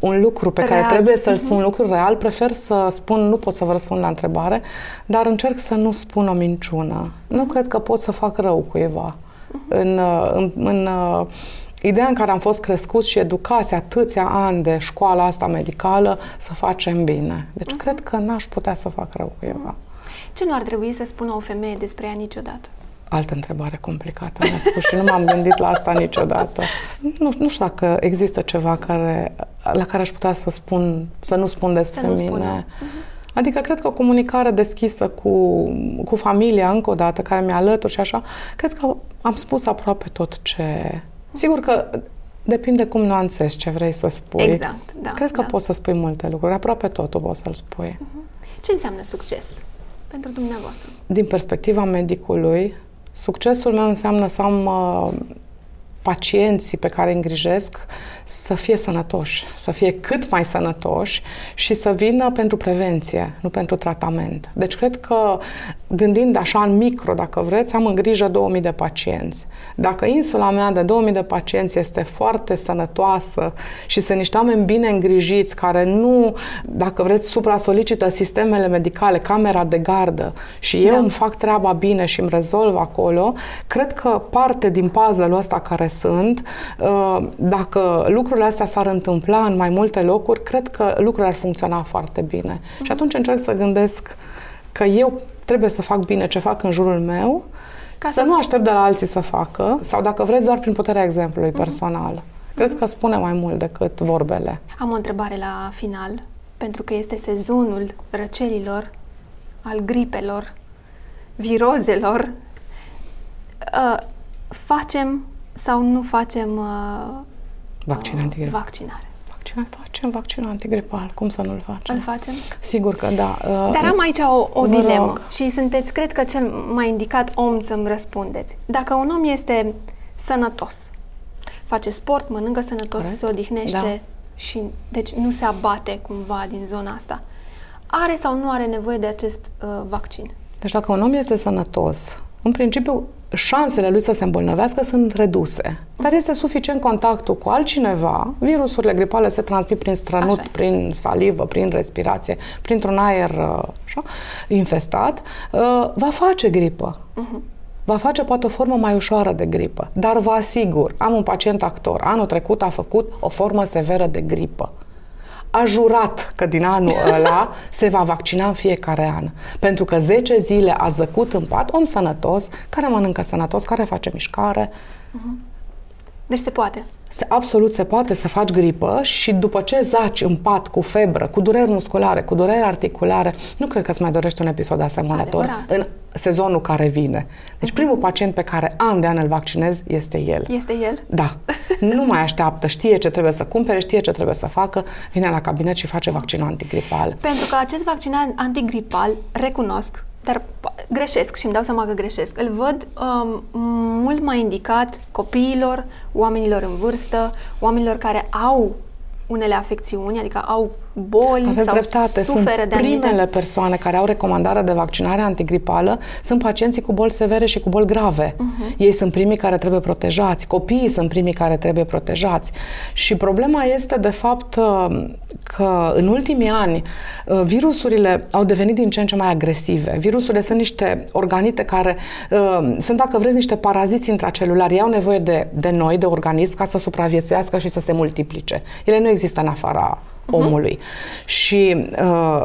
S2: un lucru pe real. care trebuie să-l spun, un lucru real, prefer să spun, nu pot să vă răspund la întrebare, dar încerc să nu spun o minciună. Nu cred că pot să fac rău cuiva. Uh-huh. În, uh, în, în, uh, ideea în care am fost crescuți și educați atâția ani de școala asta medicală să facem bine. Deci uh-huh. cred că n-aș putea să fac rău cuiva.
S1: Ce nu ar trebui să spună o femeie despre ea niciodată?
S2: Altă întrebare complicată, mi-ați spus și nu m-am gândit la asta niciodată. Nu, nu știu dacă există ceva care, la care aș putea să spun, să nu spun despre nu mine. Uh-huh. Adică cred că o comunicare deschisă cu, cu familia, încă o dată, care mi-a alături și așa, cred că am spus aproape tot ce, Sigur că depinde cum nuanțezi ce vrei să spui.
S1: Exact, da.
S2: Cred că
S1: da.
S2: poți să spui multe lucruri, aproape totul poți să-l spui.
S1: Uh-huh. Ce înseamnă succes pentru dumneavoastră?
S2: Din perspectiva medicului, succesul meu înseamnă să am uh, pacienții pe care îi îngrijesc să fie sănătoși, să fie cât mai sănătoși și să vină pentru prevenție, nu pentru tratament. Deci cred că, gândind așa în micro, dacă vreți, am în grijă 2000 de pacienți. Dacă insula mea de 2000 de pacienți este foarte sănătoasă și sunt niște oameni bine îngrijiți, care nu, dacă vreți, supra-solicită sistemele medicale, camera de gardă și eu da. îmi fac treaba bine și îmi rezolv acolo, cred că parte din puzzle-ul ăsta care sunt, uh, dacă lucrurile astea s-ar întâmpla în mai multe locuri, cred că lucrurile ar funcționa foarte bine. Uh-huh. Și atunci încerc să gândesc că eu trebuie să fac bine ce fac în jurul meu, Ca să, să nu aștept de la alții să facă, sau dacă vreți, doar prin puterea exemplului uh-huh. personal. Cred că spune mai mult decât vorbele.
S1: Am o întrebare la final, pentru că este sezonul răcelilor, al gripelor, virozelor. Uh, facem sau nu facem uh,
S2: vaccin antigripal.
S1: vaccinare?
S2: Vaccinare, facem vaccin antigripal. Cum să nu-l facem?
S1: Îl facem?
S2: Sigur că da.
S1: Uh, Dar am aici o, o dilemă rog. și sunteți, cred că, cel mai indicat om să-mi răspundeți. Dacă un om este sănătos, face sport, mănâncă sănătos, Corect? se odihnește da. și deci nu se abate cumva din zona asta, are sau nu are nevoie de acest uh, vaccin?
S2: Deci dacă un om este sănătos, în principiu șansele lui să se îmbolnăvească sunt reduse. Dar este suficient contactul cu altcineva. Virusurile gripale se transmit prin strănut, așa. prin salivă, prin respirație, printr-un aer uh, așa, infestat. Uh, va face gripă. Uh-huh. Va face poate o formă mai ușoară de gripă. Dar vă asigur, am un pacient actor. Anul trecut a făcut o formă severă de gripă a jurat că din anul ăla se va vaccina în fiecare an. Pentru că 10 zile a zăcut în pat, om sănătos, care mănâncă sănătos, care face mișcare. Uh-huh.
S1: Deci se poate.
S2: Se, absolut se poate să faci gripă și după ce zaci în pat cu febră, cu dureri musculare, cu dureri articulare, nu cred că îți mai dorești un episod asemănător
S1: Adevărat.
S2: în sezonul care vine. Deci primul pacient pe care an de an îl vaccinez este el.
S1: Este el?
S2: Da. Nu mai așteaptă, știe ce trebuie să cumpere, știe ce trebuie să facă, vine la cabinet și face vaccinul antigripal.
S1: Pentru că acest vaccin antigripal, recunosc, dar greșesc și îmi dau seama că greșesc. Îl văd um, mult mai indicat copiilor, oamenilor în vârstă, oamenilor care au unele afecțiuni, adică au boli
S2: Aveți
S1: sau
S2: dreptate.
S1: suferă
S2: sunt
S1: de anumite...
S2: primele persoane care au recomandarea de vaccinare antigripală sunt pacienții cu boli severe și cu boli grave. Uh-huh. Ei sunt primii care trebuie protejați, copiii sunt primii care trebuie protejați. Și problema este, de fapt, uh, că în ultimii ani uh, virusurile au devenit din ce în ce mai agresive. Virusurile sunt niște organite care uh, sunt, dacă vreți, niște paraziți intracelulari. Ei au nevoie de, de noi, de organism, ca să supraviețuiască și să se multiplice. Ele nu există în afara omului. Și uh,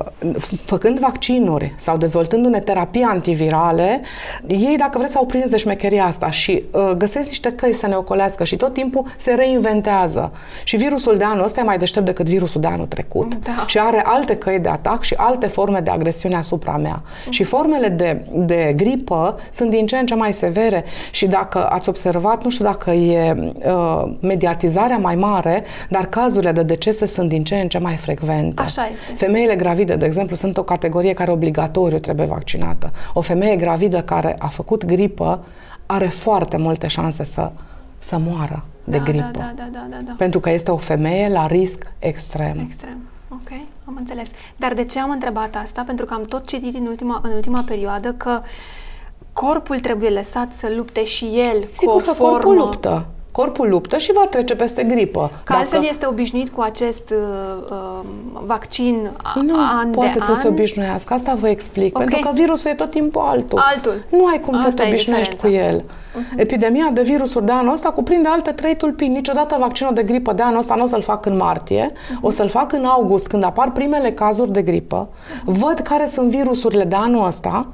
S2: făcând vaccinuri sau dezvoltându-ne terapii antivirale, ei, dacă vreți, au prins de șmecheria asta și uh, găsesc niște căi să ne ocolească și tot timpul se reinventează. Și virusul de anul ăsta e mai deștept decât virusul de anul trecut
S1: Da.
S2: și are alte căi de atac și alte forme de agresiune asupra mea. Și formele de, de gripă sunt din ce în ce mai severe și dacă ați observat, nu știu dacă e uh, mediatizarea mai mare, dar cazurile de decese sunt din ce în ce mai frecvente.
S1: Așa este.
S2: Femeile gravide, de exemplu, sunt o categorie care obligatoriu trebuie vaccinată. O femeie gravidă care a făcut gripă are foarte multe șanse să, să moară de
S1: da,
S2: gripă.
S1: Da, da, da, da, da.
S2: Pentru că este o femeie la risc extrem.
S1: Extrem. Ok, am înțeles. Dar de ce am întrebat asta? Pentru că am tot citit în ultima, în ultima perioadă că corpul trebuie lăsat să lupte și el
S2: Sigur
S1: cu o
S2: că
S1: formă...
S2: corpul luptă. Corpul luptă și va trece peste gripă.
S1: Că altfel este obișnuit cu acest uh, uh, vaccin a-
S2: Nu
S1: an
S2: poate
S1: de
S2: să
S1: an.
S2: se obișnuiască. Asta vă explic.
S1: Ok.
S2: Pentru că virusul e tot timpul altul.
S1: Altul.
S2: Nu ai cum
S1: Asta
S2: să te
S1: e
S2: obișnuiești cu
S1: diferența.
S2: el. Epidemia de virusuri de anul ăsta cuprinde alte trei tulpini. Niciodată vaccinul de gripă de anul ăsta nu o să-l fac în martie, o să-l fac în august, când apar primele cazuri de gripă. Văd care sunt virusurile de anul ăsta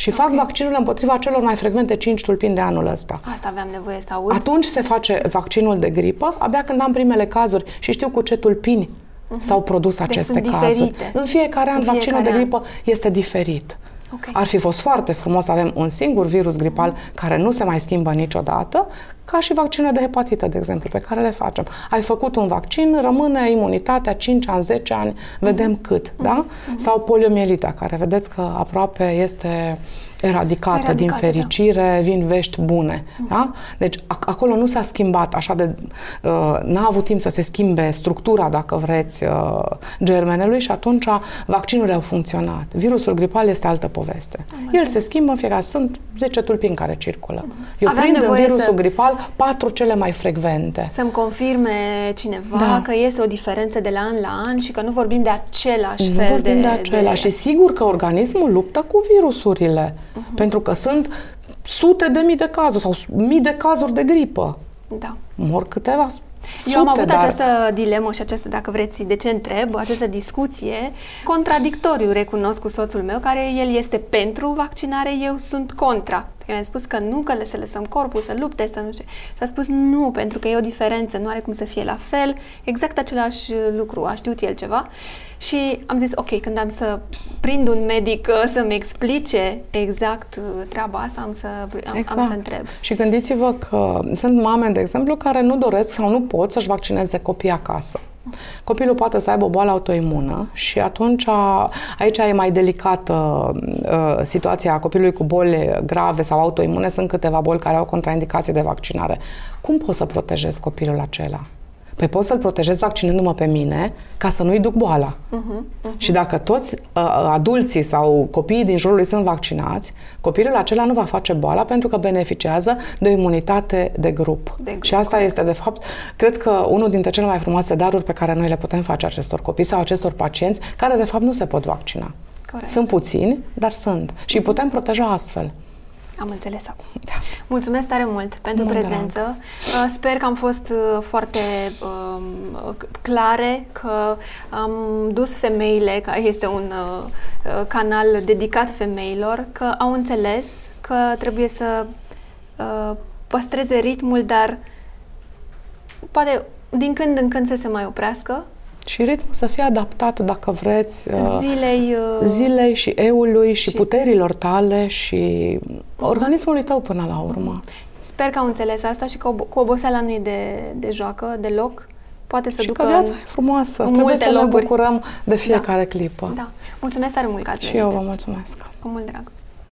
S2: și fac vaccinurile împotriva celor mai frecvente cinci tulpini de anul ăsta.
S1: Asta aveam nevoie să aud.
S2: Atunci se face vaccinul de gripă, abia când am primele cazuri și știu cu ce tulpini s-au produs aceste
S1: Deci sunt
S2: cazuri.
S1: diferite.
S2: În fiecare an,
S1: În fiecare
S2: vaccinul de
S1: an.
S2: gripă este diferit.
S1: Ok.
S2: Ar fi fost foarte frumos să avem un singur virus gripal care nu se mai schimbă niciodată, ca și vaccinurile de hepatită, de exemplu, pe care le facem. Ai făcut un vaccin, rămâne imunitatea 5 ani, 10 ani, vedem cât, da? Sau poliomielita, care vedeți că aproape este eradicată, din
S1: Eradicată, da.
S2: fericire, vin vești bune. Da? Deci ac- acolo nu s-a schimbat așa de... Uh, n-a avut timp să se schimbe structura, dacă vreți, uh, germenelui și atunci vaccinurile au funcționat. Virusul gripal este altă poveste. El se schimbă în fiecare... Sunt 10 tulpini care circulă. Eu
S1: Aveam
S2: prind în
S1: nevoie
S2: virusul
S1: să-
S2: gripal patru cele mai frecvente.
S1: Să-mi confirme cineva
S2: Da.
S1: că este o diferență de la an la an și că nu vorbim de același
S2: Nu
S1: fel
S2: vorbim
S1: de...
S2: de, acela. Și sigur că organismul luptă cu virusurile. Pentru că sunt sute de mii de cazuri sau mii de cazuri de gripă.
S1: Da.
S2: Mor câteva sute,
S1: Eu am avut
S2: dar...
S1: această dilemă și această, dacă vreți, de ce întreb, această discuție contradictoriu, recunosc cu soțul meu, care el este pentru vaccinare, eu sunt contra. Eu am spus că nu, că le să lăsăm corpul să lupte, să nu știu. Și a spus nu, pentru că e o diferență, nu are cum să fie la fel, exact același lucru, a știut el ceva. Și am zis, ok, când am să prind un medic uh, să-mi explice exact uh, treaba asta, am să, am, am să întreb.
S2: Și gândiți-vă că sunt mame, de exemplu, care nu doresc sau nu pot să-și vaccineze copiii acasă. Copilul poate să aibă o boală autoimună și atunci aici e mai delicată uh, situația copilului cu boli grave sau autoimune. Sunt câteva boli care au contraindicații de vaccinare. Cum poți să protejezi copilul acela? Păi pot să-l protejez vaccinându-mă pe mine ca să nu-i duc boala. Uh-huh, uh-huh. Și dacă toți uh, adulții sau copiii din jurul lui sunt vaccinați, copilul acela nu va face boala pentru că beneficiază de o imunitate de grup.
S1: De grup,
S2: și asta este, de fapt, cred că unul dintre cele mai frumoase daruri pe care noi le putem face acestor copii sau acestor pacienți care, de fapt, nu se pot vaccina.
S1: Corect.
S2: Sunt puțini, dar sunt. Și îi putem proteja astfel.
S1: Am înțeles acum.
S2: Da.
S1: Mulțumesc tare mult pentru
S2: Nu,
S1: prezență. Uh, Sper că am fost uh, foarte um, c- clare, că am dus femeile, că este un uh, uh, canal dedicat femeilor, că au înțeles că trebuie să uh, păstreze ritmul, dar poate din când în când să se mai oprească.
S2: Și ritmul să fie adaptat, dacă vreți, uh,
S1: zilei, uh,
S2: zilei și eului și, și puterilor tale și organismului tău până la urmă.
S1: Sper că au înțeles asta și că cu oboseala nu e de, de joacă deloc. Poate să
S2: și
S1: ducă
S2: că viața e frumoasă. În Trebuie să locuri. ne bucurăm de fiecare da. clipă.
S1: Da. Mulțumesc tare mult că ați
S2: Și eu vă mulțumesc.
S1: Cu mult drag.